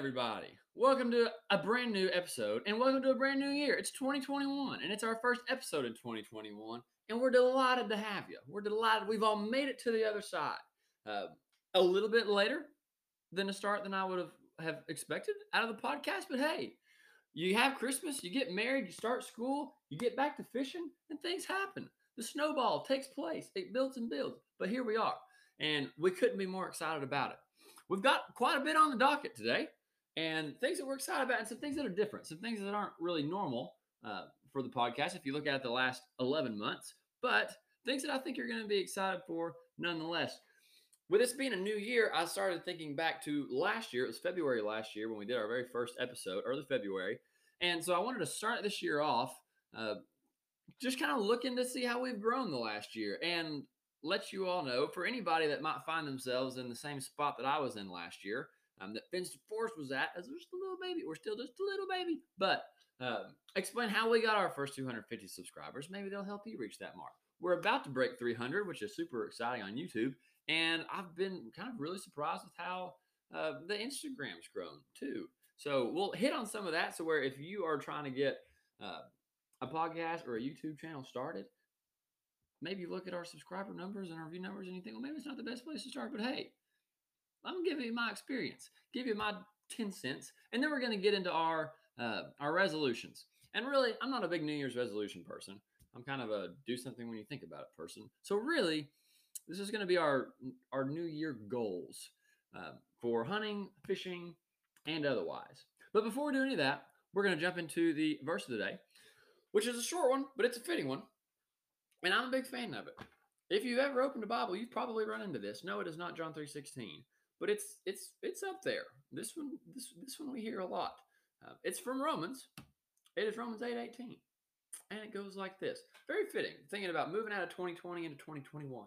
everybody. Welcome to a brand new episode and welcome to a brand new year. It's 2021 and it's our first episode in 2021. And we're delighted to have you. We're delighted we've all made it to the other side. Uh, a little bit later than a start than I would have, have expected out of the podcast, but hey, you have Christmas, you get married, you start school, you get back to fishing, and things happen. The snowball takes place, it builds and builds. But here we are, and we couldn't be more excited about it. We've got quite a bit on the docket today, and things that we're excited about, and some things that are different, some things that aren't really normal uh, for the podcast if you look at the last 11 months, but things that I think you're going to be excited for nonetheless. With this being a new year, I started thinking back to last year. It was February last year when we did our very first episode, early February. And so I wanted to start this year off uh, just kind of looking to see how we've grown the last year and let you all know for anybody that might find themselves in the same spot that I was in last year, um, that Fins Forest was at as just a little baby. We're still just a little baby, but um, explain how we got our first 250 subscribers. Maybe they'll help you reach that mark. We're about to break 300, which is super exciting on YouTube. And I've been kind of really surprised with how uh, the Instagram's grown too. So we'll hit on some of that. So where if you are trying to get uh, a podcast or a YouTube channel started, maybe you look at our subscriber numbers and our view numbers and you think, well, maybe it's not the best place to start. But hey, I'm giving you my experience, give you my 10 cents, and then we're going to get into our uh, our resolutions. And really, I'm not a big New Year's resolution person. I'm kind of a do something when you think about it person. So really, this is going to be our our New Year goals uh, for hunting, fishing, and otherwise. But before we do any of that, we're going to jump into the verse of the day, which is a short one, but it's a fitting one, and I'm a big fan of it. If you've ever opened a Bible, you've probably run into this. No, it is not John three sixteen, but it's it's it's up there. This one this this one we hear a lot. Uh, it's from Romans. It is Romans eight eighteen, and it goes like this. Very fitting. Thinking about moving out of 2020 into 2021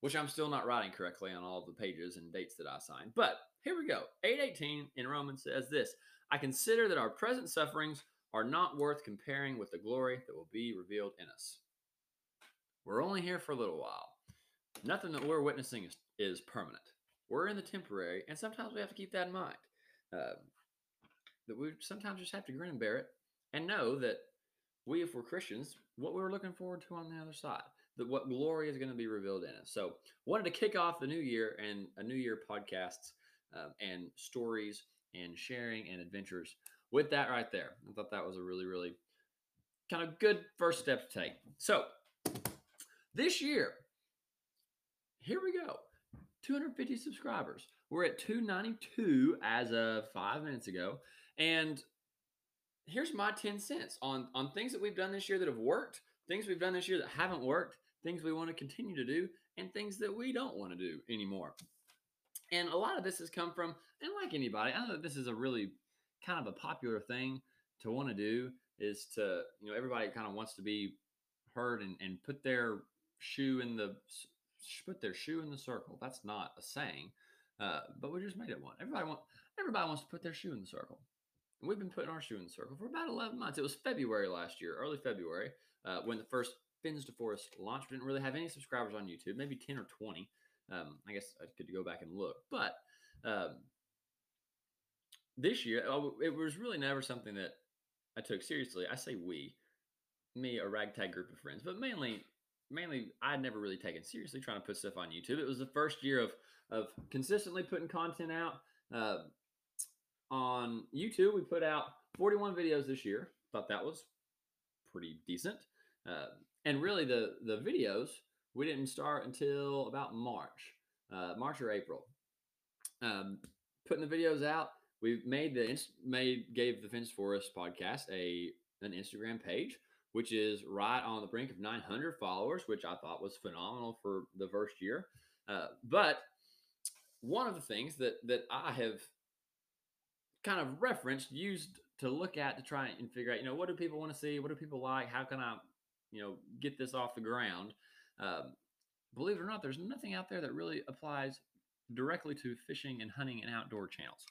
which I'm still not writing correctly on all the pages and dates that I signed. But here we go. 818 in Romans says this I consider that our present sufferings are not worth comparing with the glory that will be revealed in us. We're only here for a little while. Nothing that we're witnessing is, is permanent. We're in the temporary, and sometimes we have to keep that in mind. Uh, that we sometimes just have to grin and bear it and know that we, if we're Christians, what we're looking forward to on the other side that what glory is going to be revealed in us. So, wanted to kick off the new year and a new year podcasts um, and stories and sharing and adventures with that right there. I thought that was a really, really kind of good first step to take. So, this year, here we go 250 subscribers. We're at 292 as of five minutes ago. And here's my 10 cents on, on things that we've done this year that have worked, things we've done this year that haven't worked, things we want to continue to do, and things that we don't want to do anymore. And a lot of this has come from, and like anybody, I know that this is a really kind of a popular thing to want to do is to, you know, everybody kind of wants to be heard and, and put their shoe in the put their shoe in the circle. That's not a saying, uh, but we just made it one. Everybody want everybody wants to put their shoe in the circle. And we've been putting our shoe in the circle for about 11 months. It was February last year, early February, uh, when the first Fins to Forest launch. We didn't really have any subscribers on YouTube, maybe 10 or 20. Um, I guess I could go back and look. But um, this year, oh, it was really never something that I took seriously. I say we, me, a ragtag group of friends, but mainly, mainly I'd never really taken seriously trying to put stuff on YouTube. It was the first year of of consistently putting content out. Uh, on YouTube, we put out 41 videos this year. Thought that was pretty decent. Uh, and really the the videos we didn't start until about March, uh, March or April. Um, putting the videos out, we made the made gave the Fins Forest podcast a an Instagram page, which is right on the brink of 900 followers, which I thought was phenomenal for the first year. Uh, but one of the things that that I have kind of referenced, used to look at to try and figure out, you know, what do people want to see? What do people like? How can I you know get this off the ground. Um, believe it or not, there's nothing out there that really applies directly to fishing and hunting and outdoor channels.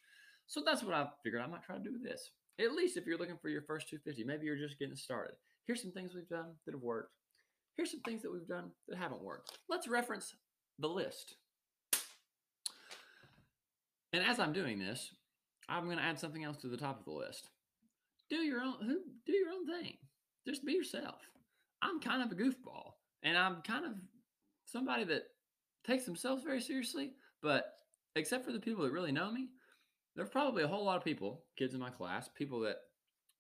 So that's what I figured I might try to do with this. At least if you're looking for your first 250, maybe you're just getting started. Here's some things we've done that have worked. Here's some things that we've done that haven't worked. Let's reference the list. And as I'm doing this, I'm going to add something else to the top of the list. Do your own who do your own thing. Just be yourself. I'm kind of a goofball, and I'm kind of somebody that takes themselves very seriously. But except for the people that really know me, there's probably a whole lot of people, kids in my class, people that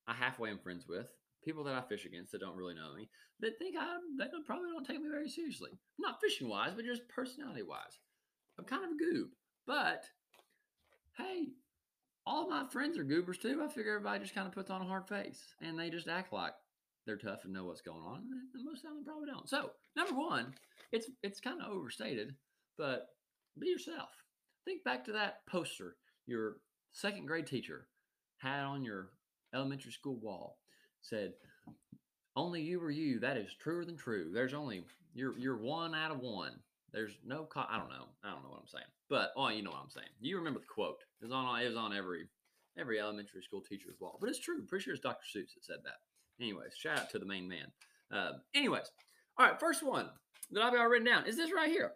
I halfway am friends with, people that I fish against that don't really know me, that think I they probably don't take me very seriously. Not fishing wise, but just personality wise. I'm kind of a goob. But hey, all my friends are goobers too. I figure everybody just kind of puts on a hard face and they just act like they're tough and know what's going on. And most of them probably don't. So number one, it's it's kind of overstated, but be yourself. Think back to that poster your second grade teacher had on your elementary school wall. Said, "Only you are you. That is truer than true. There's only you're you're one out of one. There's no co- I don't know. I don't know what I'm saying, but oh, you know what I'm saying. You remember the quote? It was on it was on every every elementary school teacher's wall. But it's true. Pretty sure it's Dr. Seuss that said that. Anyways, shout out to the main man. Uh, anyways, all right. First one that I've got written down is this right here.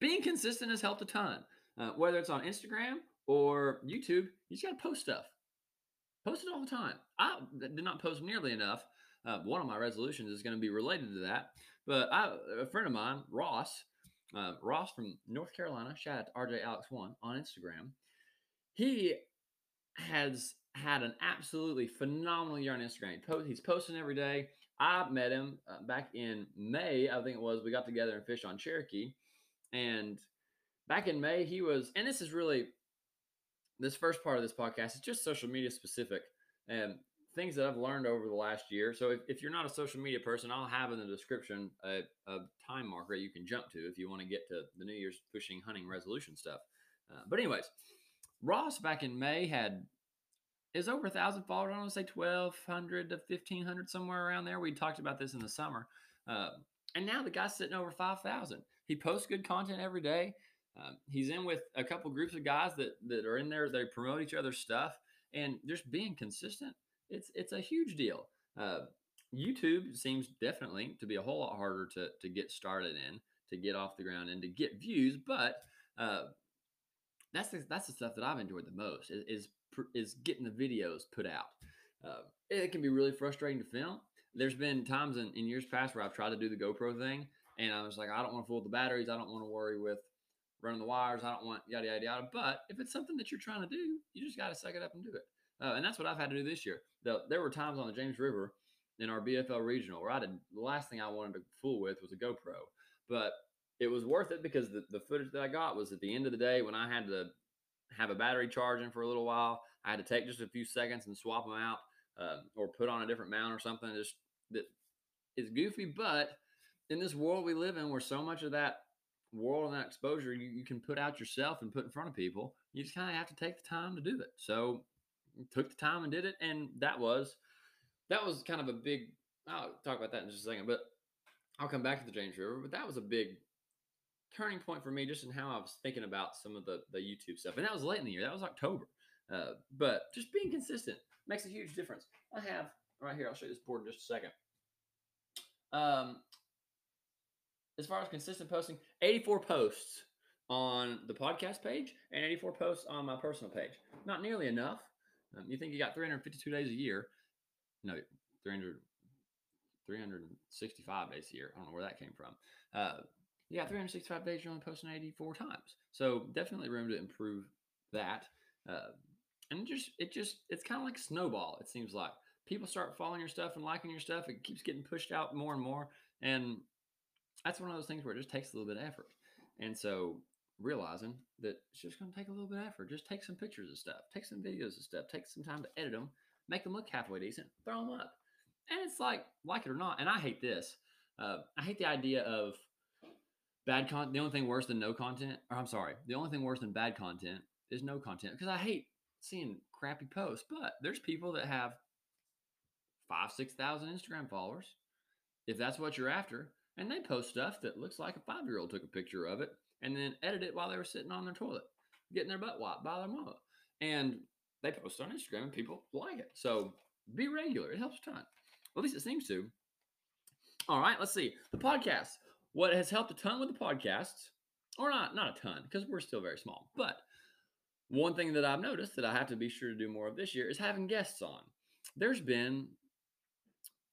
Being consistent has helped a ton. Uh, whether it's on Instagram or YouTube, you just got to post stuff. Post it all the time. I did not post nearly enough. Uh, one of my resolutions is going to be related to that. But I, a friend of mine, Ross, uh, Ross from North Carolina, shout out to RJ Alex One on Instagram. He has had an absolutely phenomenal year on Instagram. He post, he's posting every day. I met him uh, back in May, I think it was. We got together and fished on Cherokee. And back in May, he was, and this is really this first part of this podcast is just social media specific and things that I've learned over the last year. So if, if you're not a social media person, I'll have in the description a, a time marker you can jump to if you want to get to the New Year's fishing, hunting resolution stuff. Uh, but anyways, Ross back in May had is over a thousand followers. I want to say twelve hundred to fifteen hundred somewhere around there. We talked about this in the summer, uh, and now the guy's sitting over five thousand. He posts good content every day. Um, he's in with a couple groups of guys that that are in there. They promote each other's stuff, and just being consistent. It's it's a huge deal. Uh, YouTube seems definitely to be a whole lot harder to to get started in, to get off the ground, and to get views. But uh, that's the, that's the stuff that I've enjoyed the most is is, is getting the videos put out. Uh, it can be really frustrating to film. There's been times in, in years past where I've tried to do the GoPro thing, and I was like, I don't want to fool with the batteries. I don't want to worry with running the wires. I don't want yada yada yada. But if it's something that you're trying to do, you just got to suck it up and do it. Uh, and that's what I've had to do this year. The, there were times on the James River in our BFL regional where I did the last thing I wanted to fool with was a GoPro, but it was worth it because the, the footage that I got was at the end of the day when I had to have a battery charging for a little while. I had to take just a few seconds and swap them out uh, or put on a different mount or something. Just that it's goofy, but in this world we live in where so much of that world and that exposure you, you can put out yourself and put in front of people, you just kind of have to take the time to do it. So took the time and did it, and that was that was kind of a big. I'll talk about that in just a second, but I'll come back to the James River. But that was a big turning point for me, just in how I was thinking about some of the the YouTube stuff, and that was late in the year. That was October. Uh, but just being consistent makes a huge difference. I have right here. I'll show you this board in just a second. Um, as far as consistent posting, 84 posts on the podcast page and 84 posts on my personal page. Not nearly enough. Um, you think you got 352 days a year? No, 300, 365 days a year. I don't know where that came from. Uh, you got 365 days. You're only posting 84 times. So definitely room to improve that. Uh, and just it just it's kind of like a snowball. It seems like people start following your stuff and liking your stuff. It keeps getting pushed out more and more. And that's one of those things where it just takes a little bit of effort. And so realizing that it's just going to take a little bit of effort. Just take some pictures of stuff, take some videos of stuff, take some time to edit them, make them look halfway decent, throw them up. And it's like, like it or not. And I hate this. Uh, I hate the idea of bad content. The only thing worse than no content, or I'm sorry, the only thing worse than bad content is no content because I hate seeing crappy posts. But there's people that have five, 6,000 Instagram followers. If that's what you're after, and they post stuff that looks like a five year old took a picture of it and then edit it while they were sitting on their toilet, getting their butt wiped by their mama. And they post on Instagram and people like it. So be regular. It helps a ton. At least it seems to. All right, let's see. The podcast. What has helped a ton with the podcasts, or not, not a ton, because we're still very small, but one thing that I've noticed that I have to be sure to do more of this year is having guests on. There's been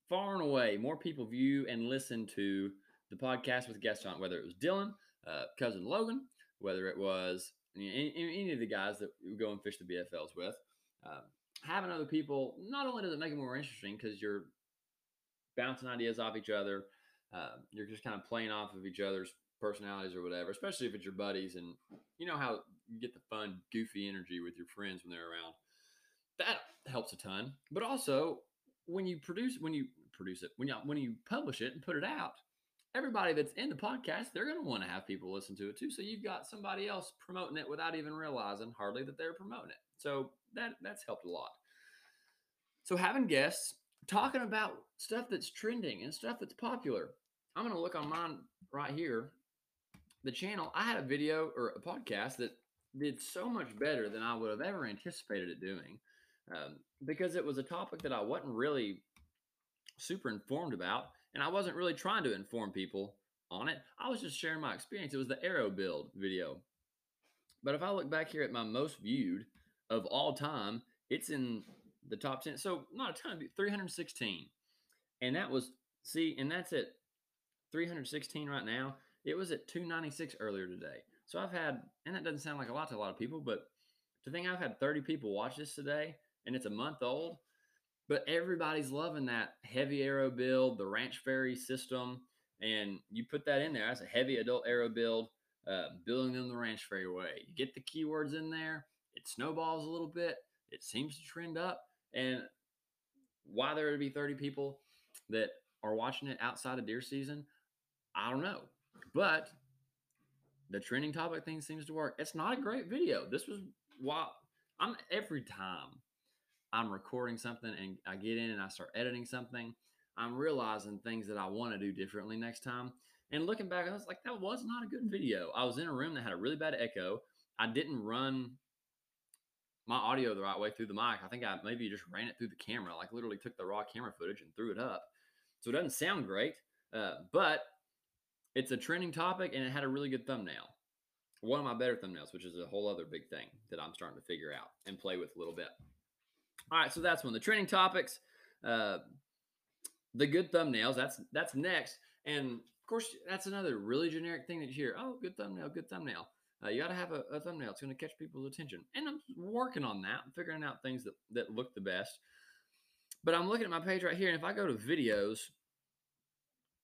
far and away more people view and listen to the podcast with guests on, whether it was Dylan, uh, cousin Logan, whether it was any, any, of the guys that we go and fish the BFLs with. Uh, having other people, not only does it make it more interesting because you're bouncing ideas off each other, uh, you're just kind of playing off of each other's personalities or whatever, especially if it's your buddies and you know how you get the fun, goofy energy with your friends when they're around. That helps a ton. But also, when you produce, when you produce it, when you when you publish it and put it out, everybody that's in the podcast, they're going to want to have people listen to it too. So you've got somebody else promoting it without even realizing hardly that they're promoting it. So that that's helped a lot. So having guests talking about stuff that's trending and stuff that's popular. I'm going to look on mine right here the channel, I had a video or a podcast that did so much better than I would have ever anticipated it doing um, because it was a topic that I wasn't really super informed about. And I wasn't really trying to inform people on it. I was just sharing my experience. It was the arrow build video. But if I look back here at my most viewed of all time, it's in the top 10. So not a ton, 316. And that was, see, and that's at 316 right now. It was at 296 earlier today. So I've had, and that doesn't sound like a lot to a lot of people, but to think I've had 30 people watch this today and it's a month old, but everybody's loving that heavy arrow build, the Ranch Fairy system. And you put that in there as a heavy adult arrow build, uh, building them the Ranch Fairy way. You get the keywords in there, it snowballs a little bit, it seems to trend up. And why there would be 30 people that are watching it outside of deer season, I don't know. But the trending topic thing seems to work. It's not a great video. This was why I'm every time I'm recording something and I get in and I start editing something, I'm realizing things that I want to do differently next time. And looking back, I was like, that was not a good video. I was in a room that had a really bad echo. I didn't run my audio the right way through the mic. I think I maybe just ran it through the camera, like literally took the raw camera footage and threw it up. So it doesn't sound great, uh, but it's a trending topic and it had a really good thumbnail. One of my better thumbnails, which is a whole other big thing that I'm starting to figure out and play with a little bit. All right, so that's one. The trending topics, uh, the good thumbnails. That's that's next, and of course that's another really generic thing that you hear. Oh, good thumbnail, good thumbnail. Uh, you got to have a, a, thumbnail. It's going to catch people's attention, and I'm working on that. I'm figuring out things that that look the best. But I'm looking at my page right here, and if I go to videos,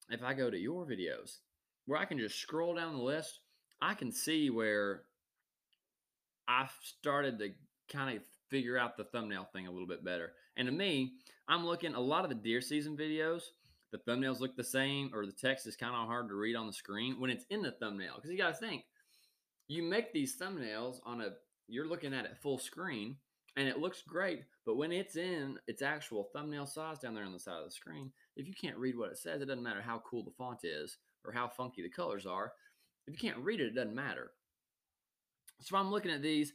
if I go to your videos, where I can just scroll down the list, I can see where I've started to kind of figure out the thumbnail thing a little bit better. And to me, I'm looking a lot of the deer season videos, the thumbnails look the same or the text is kind of hard to read on the screen when it's in the thumbnail. Because you got to think, you make these thumbnails on a, you're looking at it full screen and it looks great. But when it's in its actual thumbnail size down there on the side of the screen, if you can't read what it says, it doesn't matter how cool the font is or how funky the colors are. If you can't read it, it doesn't matter. So I'm looking at these,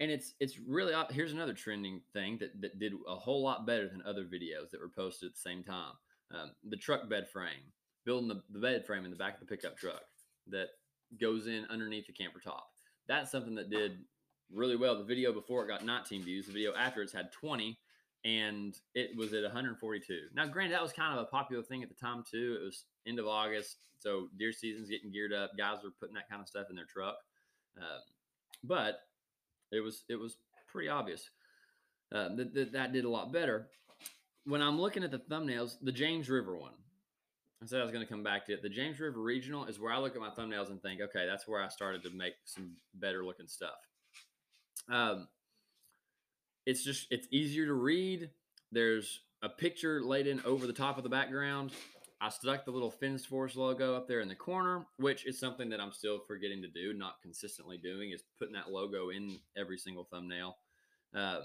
and it's it's really here's another trending thing that, that did a whole lot better than other videos that were posted at the same time. Um, the truck bed frame, building the, the bed frame in the back of the pickup truck that goes in underneath the camper top. That's something that did really well. The video before it got 19 views. The video after it's had 20, and it was at 142. Now, granted, that was kind of a popular thing at the time too. It was end of August, so deer season's getting geared up. Guys are putting that kind of stuff in their truck, um, but it was it was pretty obvious uh, that, that that did a lot better. When I'm looking at the thumbnails, the James River one, I said I was going to come back to it. The James River Regional is where I look at my thumbnails and think, okay, that's where I started to make some better looking stuff. Um, it's just it's easier to read. There's a picture laid in over the top of the background. I stuck the little Fins Forest logo up there in the corner, which is something that I'm still forgetting to do, not consistently doing, is putting that logo in every single thumbnail. Um,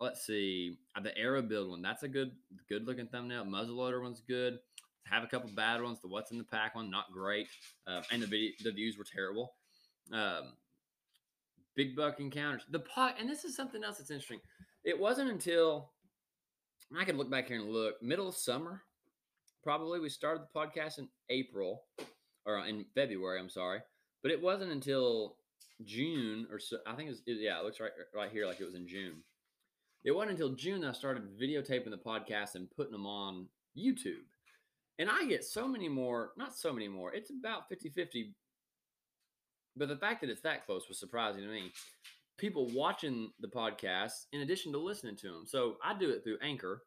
let's see, the Arrow Build one, that's a good, good looking thumbnail. Muzzleloader one's good. Have a couple bad ones. The What's in the Pack one, not great, uh, and the video, the views were terrible. Um, big buck encounters. The pot, and this is something else that's interesting. It wasn't until I could look back here and look middle of summer probably. We started the podcast in April or uh, in February, I'm sorry. But it wasn't until June or so. I think it was, yeah, it looks right right here like it was in June. It wasn't until June that I started videotaping the podcast and putting them on YouTube. And I get so many more, not so many more, it's about 50 50. But the fact that it's that close was surprising to me. People watching the podcast in addition to listening to them. So I do it through Anchor,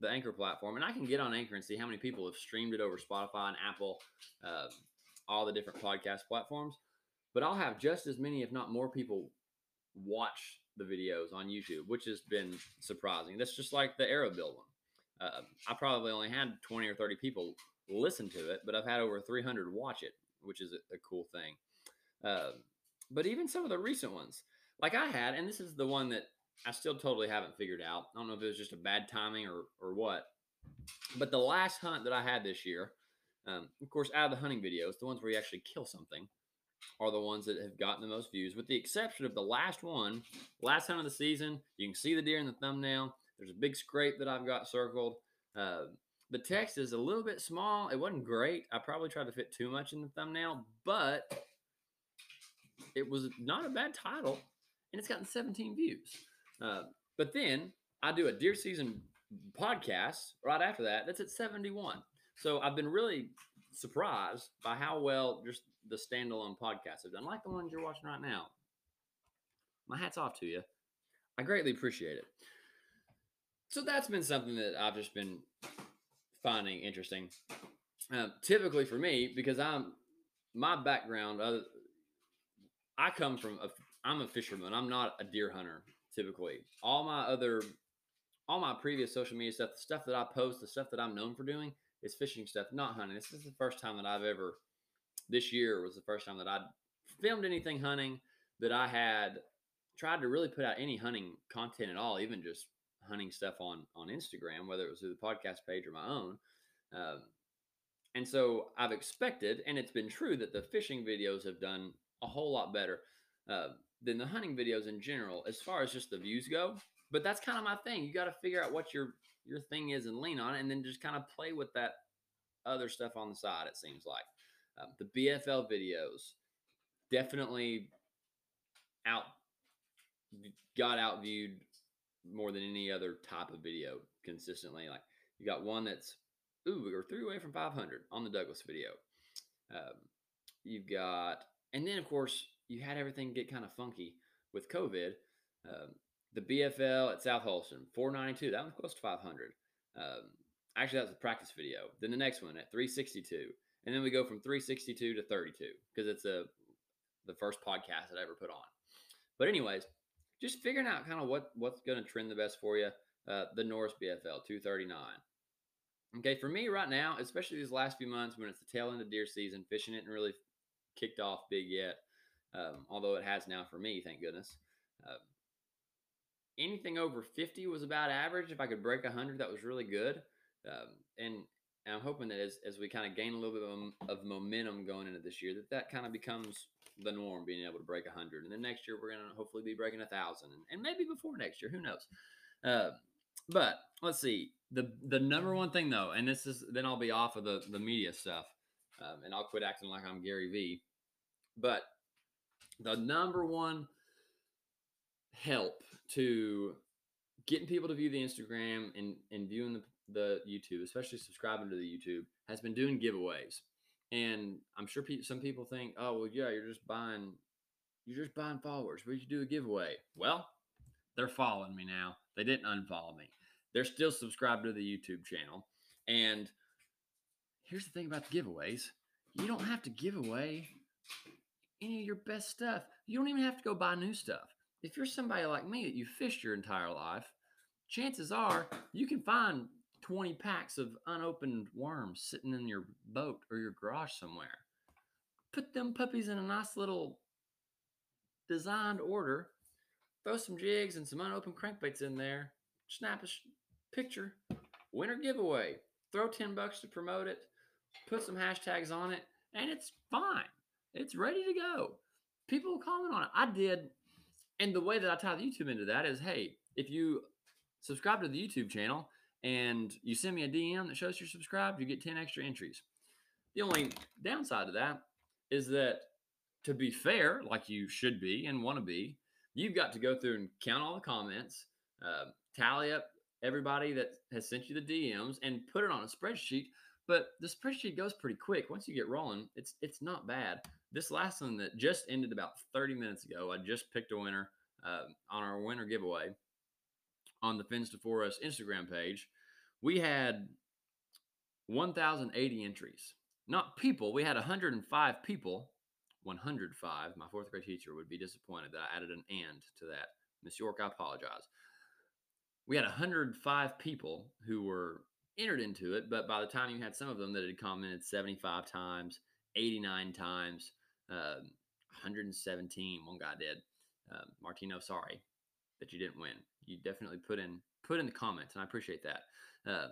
the Anchor platform, and I can get on Anchor and see how many people have streamed it over Spotify and Apple, uh, all the different podcast platforms. But I'll have just as many, if not more, people watch the videos on YouTube, which has been surprising. That's just like the Arrow Build one. Uh, I probably only had 20 or 30 people listen to it, but I've had over 300 watch it, which is a, a cool thing. Uh, but even some of the recent ones, like I had, and this is the one that I still totally haven't figured out. I don't know if it was just a bad timing or or what. But the last hunt that I had this year, um, of course, out of the hunting videos, the ones where you actually kill something, are the ones that have gotten the most views, with the exception of the last one, last hunt of the season. You can see the deer in the thumbnail. There's a big scrape that I've got circled. Uh, the text is a little bit small. It wasn't great. I probably tried to fit too much in the thumbnail, but it was not a bad title, and it's gotten 17 views. Uh, but then I do a deer season podcast right after that. That's at 71. So I've been really surprised by how well just the standalone podcasts have done, like the ones you're watching right now. My hat's off to you. I greatly appreciate it. So that's been something that I've just been finding interesting. Uh, typically for me, because I'm my background, uh, I come from a, I'm a fisherman. I'm not a deer hunter typically. All my other, all my previous social media stuff, the stuff that I post, the stuff that I'm known for doing is fishing stuff, not hunting. This is the first time that I've ever, this year was the first time that I filmed anything hunting that I had tried to really put out any hunting content at all, even just hunting stuff on on Instagram, whether it was through the podcast page or my own. Um, and so I've expected, and it's been true that the fishing videos have done a whole lot better uh, than the hunting videos in general, as far as just the views go. But that's kind of my thing. You got to figure out what your your thing is and lean on it, and then just kind of play with that other stuff on the side. It seems like um, the BFL videos definitely out got out viewed more than any other type of video consistently. Like you got one that's ooh, we were three away from 500 on the Douglas video. Um, you've got, and then of course you had everything get kind of funky with COVID. Um, the BFL at South Holston, 492. That was close to 500. Um, actually, that was a practice video. Then the next one at 362, and then we go from 362 to 32 because it's a the first podcast that I ever put on. But anyways, just figuring out kind of what what's going to trend the best for you. Uh, the Norris BFL 239. Okay, for me right now, especially these last few months when it's the tail end of deer season, fishing isn't really kicked off big yet, um, although it has now for me, thank goodness. Um, anything over 50 was about average. If I could break 100, that was really good. Um, and, and I'm hoping that as, as we kind of gain a little bit of, of momentum going into this year, that that kind of becomes the norm being able to break 100 and then next year we're going to hopefully be breaking a thousand and, and maybe before next year who knows uh, but let's see the the number one thing though and this is then i'll be off of the the media stuff um, and i'll quit acting like i'm gary vee but the number one help to getting people to view the instagram and and viewing the, the youtube especially subscribing to the youtube has been doing giveaways and I'm sure pe- some people think, oh, well, yeah, you're just buying, you're just buying followers. We you do a giveaway. Well, they're following me now. They didn't unfollow me. They're still subscribed to the YouTube channel. And here's the thing about the giveaways you don't have to give away any of your best stuff. You don't even have to go buy new stuff. If you're somebody like me that you fished your entire life, chances are you can find 20 packs of unopened worms sitting in your boat or your garage somewhere. Put them puppies in a nice little designed order. Throw some jigs and some unopened crankbaits in there. Snap a sh- picture. Winner giveaway. Throw 10 bucks to promote it. Put some hashtags on it. And it's fine. It's ready to go. People comment on it. I did. And the way that I tie the YouTube into that is hey, if you subscribe to the YouTube channel, and you send me a DM that shows you're subscribed, you get 10 extra entries. The only downside to that is that to be fair, like you should be and want to be, you've got to go through and count all the comments, uh, tally up everybody that has sent you the DMs, and put it on a spreadsheet. But the spreadsheet goes pretty quick. Once you get rolling, it's it's not bad. This last one that just ended about 30 minutes ago, I just picked a winner uh, on our winner giveaway on the Fins to Forest Instagram page. We had 1,080 entries. Not people. We had 105 people. 105. My fourth grade teacher would be disappointed that I added an and to that. Miss York, I apologize. We had 105 people who were entered into it, but by the time you had some of them that had commented 75 times, 89 times, um, 117, one guy did. Um, Martino, sorry that you didn't win. You definitely put in put in the comments, and I appreciate that. Um,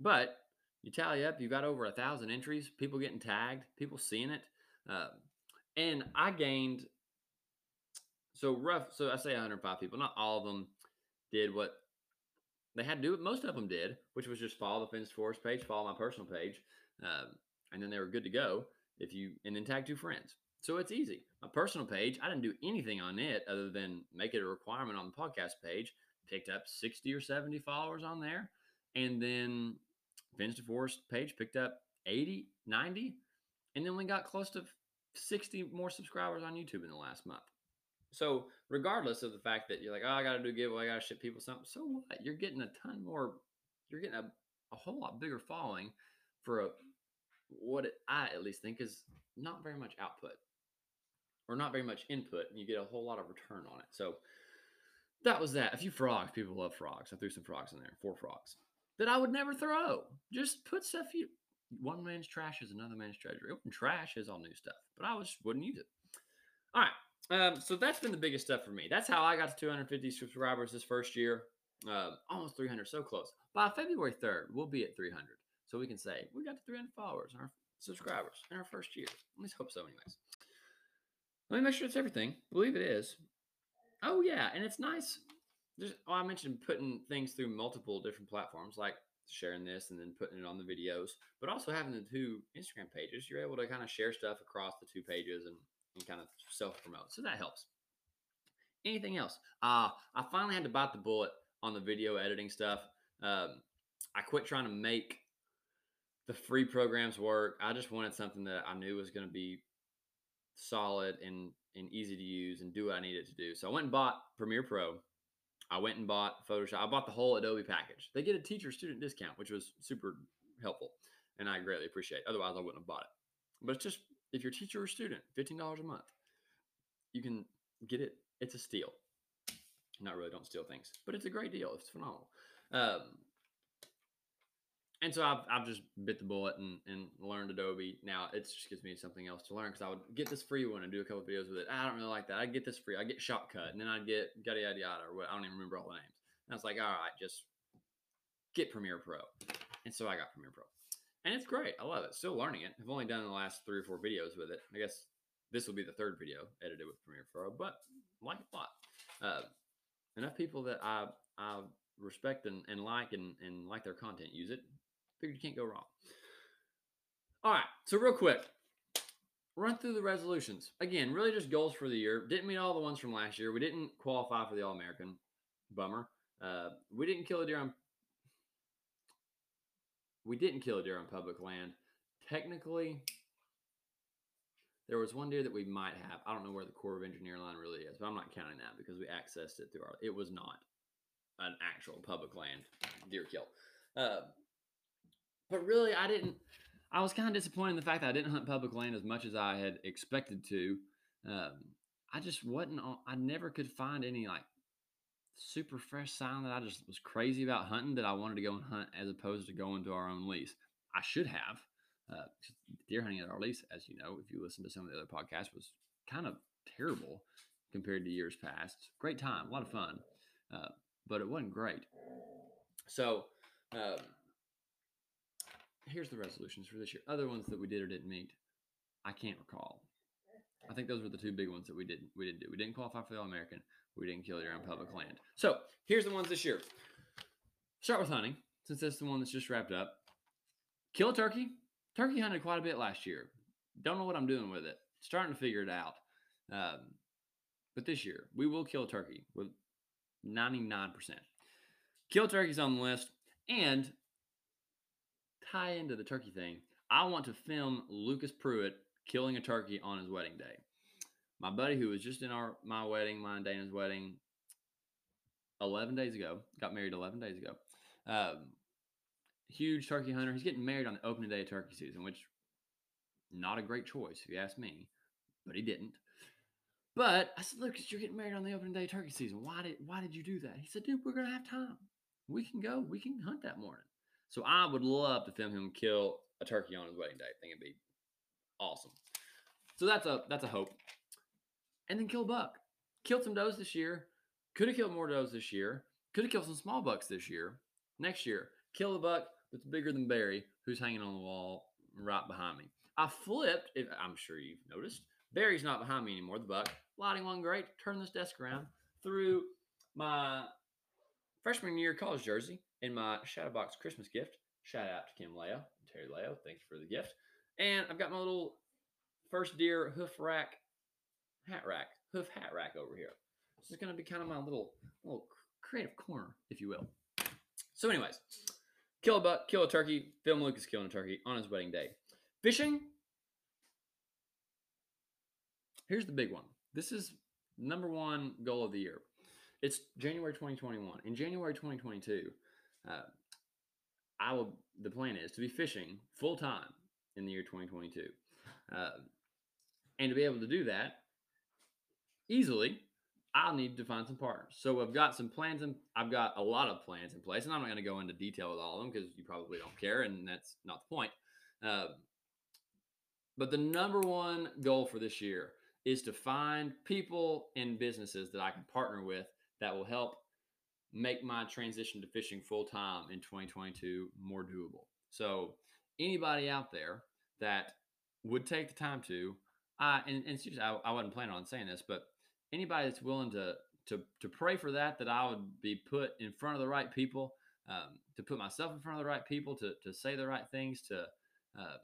but you tally up, you got over a thousand entries, people getting tagged, people seeing it. Um, and I gained so rough. So I say 105 people. Not all of them did what they had to do. It most of them did, which was just follow the Fins Forest page, follow my personal page, um, and then they were good to go. If you and then tag two friends. So it's easy. My personal page, I didn't do anything on it other than make it a requirement on the podcast page. Picked up 60 or 70 followers on there. And then Fins to Forest page picked up 80, 90. And then we got close to 60 more subscribers on YouTube in the last month. So, regardless of the fact that you're like, oh, I got to do a giveaway, I got to ship people something, so what? You're getting a ton more, you're getting a, a whole lot bigger following for a, what I at least think is not very much output or not very much input, and you get a whole lot of return on it. So, that was that. A few frogs. People love frogs. I threw some frogs in there, four frogs that I would never throw. Just put stuff you, one man's trash is another man's treasure. Open trash is all new stuff, but I just wouldn't use it. All right. Um, so that's been the biggest stuff for me. That's how I got to 250 subscribers this first year. Uh, almost 300, so close. By February 3rd, we'll be at 300. So we can say we got to 300 followers and our subscribers in our first year. Least hope so, anyways. Let me make sure it's everything. believe it is. Oh yeah, and it's nice. There's, oh, I mentioned putting things through multiple different platforms, like sharing this and then putting it on the videos, but also having the two Instagram pages. You're able to kind of share stuff across the two pages and and kind of self promote. So that helps. Anything else? Uh, I finally had to bite the bullet on the video editing stuff. Um, I quit trying to make the free programs work. I just wanted something that I knew was going to be solid and, and easy to use and do what I needed to do. So I went and bought Premiere Pro. I went and bought Photoshop. I bought the whole Adobe package. They get a teacher student discount, which was super helpful. And I greatly appreciate it. Otherwise, I wouldn't have bought it. But it's just if you're a teacher or student, $15 a month, you can get it. It's a steal. Not really, don't steal things, but it's a great deal. It's phenomenal. Um, and so I've, I've just bit the bullet and, and learned Adobe. Now it just gives me something else to learn because I would get this free one and do a couple videos with it. I don't really like that. I get this free. I get Shotcut and then I'd get yada yada yada or what. I don't even remember all the names. And I was like, all right, just get Premiere Pro. And so I got Premiere Pro and it's great. I love it. Still learning it. I've only done the last three or four videos with it. I guess this will be the third video edited with Premiere Pro, but I like a lot. Uh, enough people that I I respect and, and like and, and like their content use it. Figured you can't go wrong. All right, so real quick, run through the resolutions. Again, really just goals for the year. Didn't meet all the ones from last year. We didn't qualify for the All American. Bummer. Uh, we didn't kill a deer on we didn't kill a deer on public land. Technically, there was one deer that we might have. I don't know where the Corps of Engineer line really is, but I'm not counting that because we accessed it through our. It was not an actual public land deer kill. Uh, but really, I didn't. I was kind of disappointed in the fact that I didn't hunt public land as much as I had expected to. Um, I just wasn't. I never could find any like super fresh sign that I just was crazy about hunting that I wanted to go and hunt as opposed to going to our own lease. I should have. Uh, deer hunting at our lease, as you know, if you listen to some of the other podcasts, was kind of terrible compared to years past. Great time, a lot of fun, uh, but it wasn't great. So, um, here's the resolutions for this year. Other ones that we did or didn't meet, I can't recall. I think those were the two big ones that we didn't we didn't do. We didn't qualify for the All American. We didn't kill deer on public land. So here's the ones this year. Start with hunting, since that's the one that's just wrapped up. Kill a turkey. Turkey hunted quite a bit last year. Don't know what I'm doing with it. starting to figure it out. Um, but this year, we will kill a turkey with 99%. Kill turkeys on the list and tie into the turkey thing. I want to film Lucas Pruitt killing a turkey on his wedding day. My buddy who was just in our my wedding, my and Dana's wedding, 11 days ago, got married 11 days ago. Um, huge turkey hunter. He's getting married on the opening day of turkey season, which not a great choice if you ask me, but he didn't. But I said, Lucas, you're getting married on the opening day of turkey season. Why did why did you do that? He said, dude, we're gonna have time. We can go. We can hunt that morning. So I would love to film him kill a turkey on his wedding day. I think it'd be awesome. So that's a that's a hope. And then kill a buck. Killed some does this year. Could have killed more does this year. Could have killed some small bucks this year. Next year, kill a buck that's bigger than Barry, who's hanging on the wall right behind me. I flipped. If I'm sure you've noticed, Barry's not behind me anymore. The buck lighting one great. Turn this desk around through my freshman year college jersey in my Shadowbox Christmas gift. Shout out to Kim Leo, and Terry Leo. Thank you for the gift. And I've got my little first deer hoof rack, hat rack, hoof hat rack over here. This is going to be kind of my little little creative corner, if you will. So, anyways, kill a buck, kill a turkey. Film Lucas killing a turkey on his wedding day. Fishing. Here's the big one. This is number one goal of the year. It's January 2021. In January 2022, uh, I will. The plan is to be fishing full time in the year 2022, uh, and to be able to do that easily, I'll need to find some partners. So I've got some plans and I've got a lot of plans in place, and I'm not going to go into detail with all of them because you probably don't care, and that's not the point. Uh, but the number one goal for this year is to find people and businesses that I can partner with that will help make my transition to fishing full time in 2022 more doable. So anybody out there that would take the time to, I and, and seriously, I, I wasn't planning on saying this, but anybody that's willing to to to pray for that, that I would be put in front of the right people, um, to put myself in front of the right people, to to say the right things, to uh,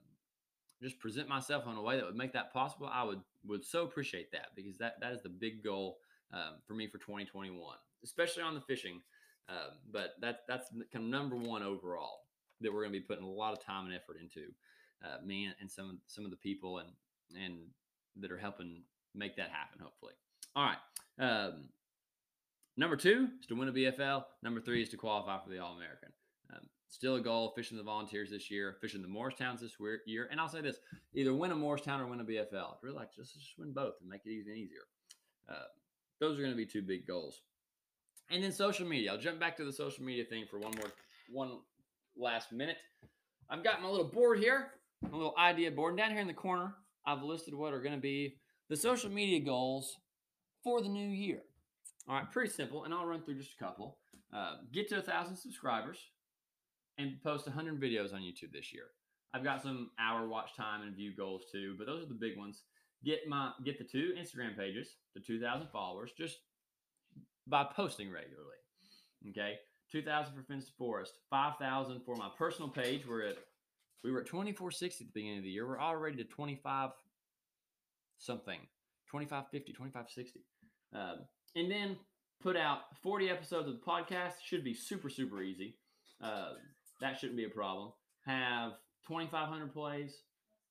just present myself in a way that would make that possible. I would would so appreciate that because that that is the big goal um, for me for 2021, especially on the fishing. Um, but that that's kind of number one overall that we're going to be putting a lot of time and effort into. Uh, me and some some of the people and and that are helping make that happen. Hopefully. All right. Um, number two is to win a BFL. Number three is to qualify for the All American. Um, still a goal fishing the volunteers this year, fishing the Morristowns this year. And I'll say this either win a Morristown or win a BFL. I'd really like just, just win both and make it even easier. Uh, those are going to be two big goals. And then social media. I'll jump back to the social media thing for one more, one last minute. I've got my little board here, my little idea board. And down here in the corner, I've listed what are going to be the social media goals for the new year. All right, pretty simple, and I'll run through just a couple. Uh, get to a thousand subscribers and post 100 videos on YouTube this year. I've got some hour watch time and view goals too, but those are the big ones. Get my get the two Instagram pages to 2,000 followers just by posting regularly. Okay, 2,000 for Fins to Forest, 5,000 for my personal page. We're at we were at 2460 at the beginning of the year. We're already to 25 something, 2550, 2560. Um, and then put out 40 episodes of the podcast. Should be super, super easy. Uh, that shouldn't be a problem. Have 2,500 plays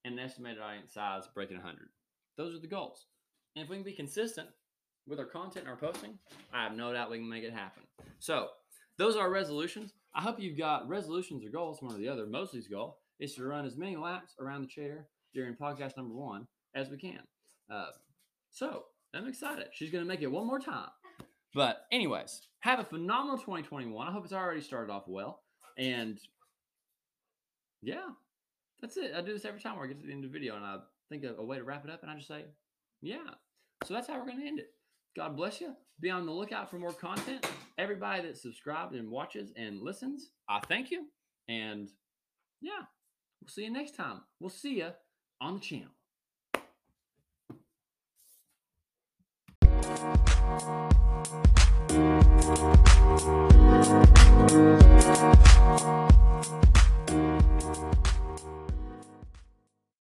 and an estimated audience size breaking 100. Those are the goals. And if we can be consistent with our content and our posting, I have no doubt we can make it happen. So, those are resolutions. I hope you've got resolutions or goals, one or the other. Mosley's goal is to run as many laps around the chair during podcast number one as we can. Uh, so, I'm excited. She's going to make it one more time. But, anyways, have a phenomenal 2021. I hope it's already started off well. And yeah, that's it. I do this every time where I get to the end of the video and I think of a way to wrap it up and I just say, yeah. So that's how we're going to end it. God bless you. Be on the lookout for more content. Everybody that subscribed and watches and listens, I thank you. And yeah, we'll see you next time. We'll see you on the channel.